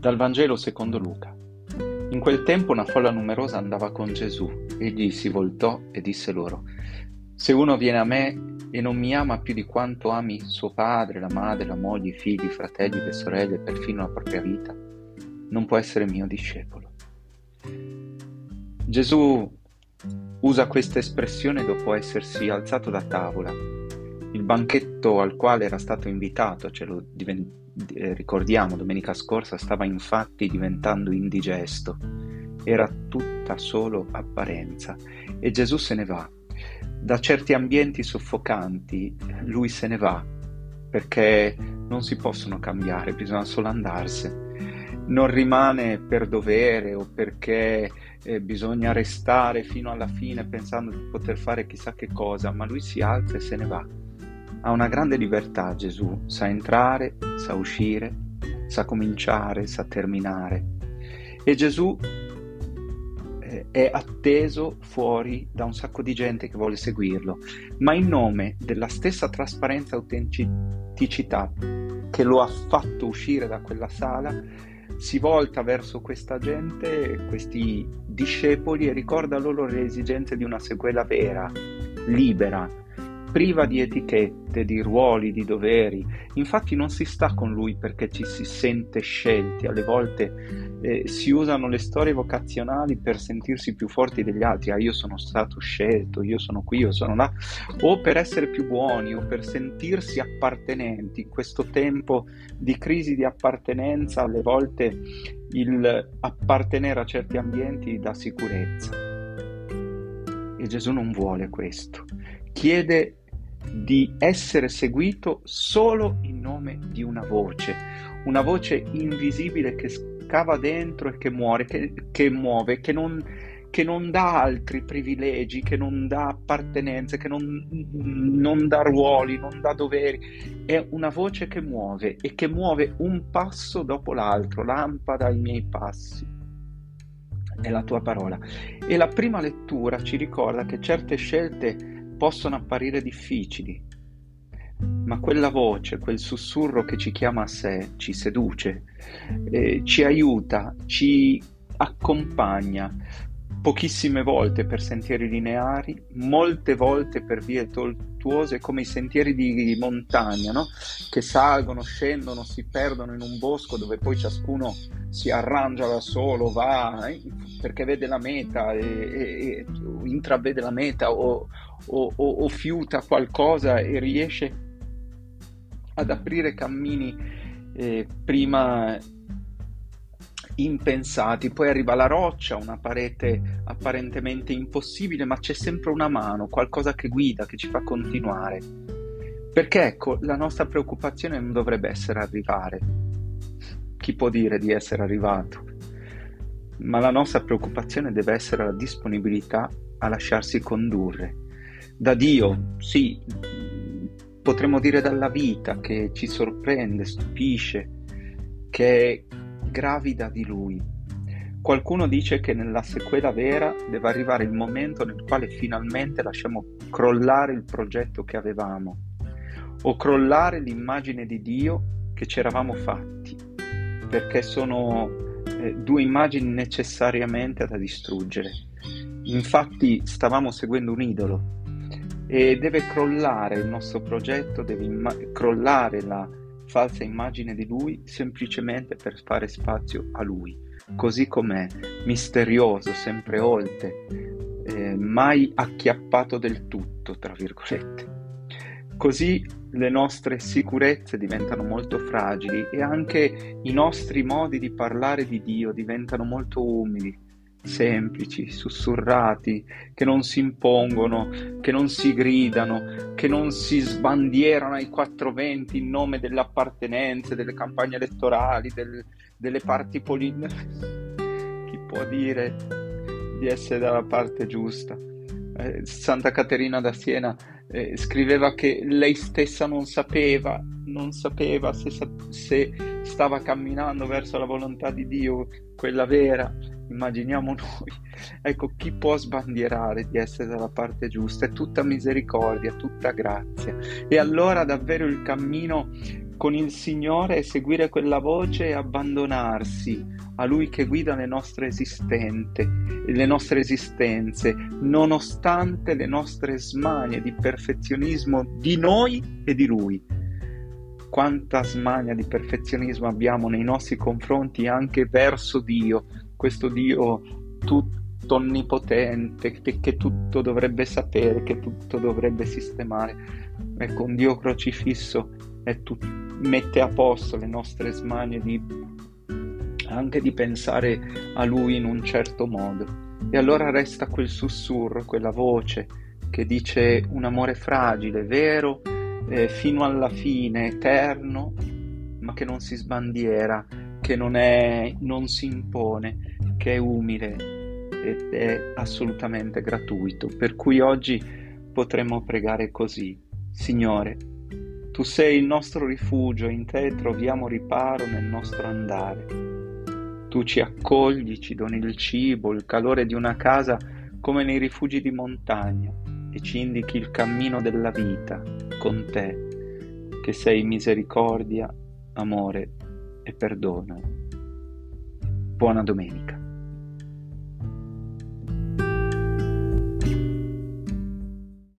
Dal Vangelo secondo Luca. In quel tempo una folla numerosa andava con Gesù. Egli si voltò e disse loro, Se uno viene a me e non mi ama più di quanto ami suo padre, la madre, la moglie, i figli, i fratelli, le sorelle, perfino la propria vita, non può essere mio discepolo. Gesù usa questa espressione dopo essersi alzato da tavola. Il banchetto al quale era stato invitato, ce lo diventato eh, ricordiamo domenica scorsa, stava infatti diventando indigesto, era tutta solo apparenza e Gesù se ne va. Da certi ambienti soffocanti lui se ne va perché non si possono cambiare, bisogna solo andarsene. Non rimane per dovere o perché eh, bisogna restare fino alla fine pensando di poter fare chissà che cosa, ma lui si alza e se ne va ha una grande libertà Gesù, sa entrare, sa uscire, sa cominciare, sa terminare. E Gesù eh, è atteso fuori da un sacco di gente che vuole seguirlo, ma in nome della stessa trasparenza e autenticità che lo ha fatto uscire da quella sala, si volta verso questa gente, questi discepoli e ricorda loro le esigenze di una sequela vera, libera, priva di etichette, di ruoli, di doveri. Infatti non si sta con lui perché ci si sente scelti, alle volte eh, si usano le storie vocazionali per sentirsi più forti degli altri, ah io sono stato scelto, io sono qui, io sono là, o per essere più buoni o per sentirsi appartenenti. In questo tempo di crisi di appartenenza alle volte il appartenere a certi ambienti dà sicurezza. E Gesù non vuole questo. Chiede di essere seguito solo in nome di una voce, una voce invisibile che scava dentro e che muore, che, che muove, che non, che non dà altri privilegi, che non dà appartenenze, che non, non, dà ruoli, non dà doveri. È una voce che muove e che muove un passo dopo l'altro, lampada ai miei passi. È la tua parola. E la prima lettura ci ricorda che certe scelte possono apparire difficili, ma quella voce, quel sussurro che ci chiama a sé, ci seduce, eh, ci aiuta, ci accompagna, pochissime volte per sentieri lineari, molte volte per vie tortuose come i sentieri di montagna, no? che salgono, scendono, si perdono in un bosco dove poi ciascuno si arrangia da solo, va eh, perché vede la meta, e, e, e intravede la meta o, o, o, o fiuta qualcosa e riesce ad aprire cammini eh, prima impensati, poi arriva la roccia, una parete apparentemente impossibile, ma c'è sempre una mano, qualcosa che guida, che ci fa continuare. Perché ecco, la nostra preoccupazione non dovrebbe essere arrivare. Chi può dire di essere arrivato? Ma la nostra preoccupazione deve essere la disponibilità a lasciarsi condurre. Da Dio, sì, potremmo dire dalla vita che ci sorprende, stupisce, che gravida di lui. Qualcuno dice che nella sequela vera deve arrivare il momento nel quale finalmente lasciamo crollare il progetto che avevamo o crollare l'immagine di Dio che ci eravamo fatti, perché sono eh, due immagini necessariamente da distruggere. Infatti stavamo seguendo un idolo e deve crollare il nostro progetto, deve imma- crollare la, falsa immagine di lui semplicemente per fare spazio a lui, così com'è, misterioso, sempre oltre, eh, mai acchiappato del tutto, tra virgolette. Così le nostre sicurezze diventano molto fragili e anche i nostri modi di parlare di Dio diventano molto umili, semplici, sussurrati, che non si impongono, che non si gridano, che non si sbandierano ai quattro venti in nome delle appartenenze, delle campagne elettorali, del, delle parti politiche. Chi può dire di essere dalla parte giusta? Eh, Santa Caterina da Siena eh, scriveva che lei stessa non sapeva, non sapeva se, se stava camminando verso la volontà di Dio, quella vera, immaginiamo noi. Ecco, chi può sbandierare di essere dalla parte giusta? È tutta misericordia, tutta grazia. E allora davvero il cammino con il Signore è seguire quella voce e abbandonarsi a Lui che guida le nostre, le nostre esistenze, nonostante le nostre smanie di perfezionismo di noi e di Lui. Quanta smania di perfezionismo abbiamo nei nostri confronti anche verso Dio, questo Dio tutto onnipotente, che, tutto dovrebbe sapere, che tutto dovrebbe sistemare. Ecco, un Dio crocifisso tu, mette a posto le nostre smanie di, anche di pensare a Lui in un certo modo. E allora resta quel sussurro, quella voce che dice un amore fragile, vero, eh, fino alla fine, eterno, ma che non si sbandiera, che non, è, non si impone, che è umile, ed è assolutamente gratuito. Per cui oggi potremmo pregare così. Signore, tu sei il nostro rifugio, in te troviamo riparo nel nostro andare. Tu ci accogli, ci doni il cibo, il calore di una casa come nei rifugi di montagna e ci indichi il cammino della vita con te, che sei misericordia, amore e perdono. Buona domenica.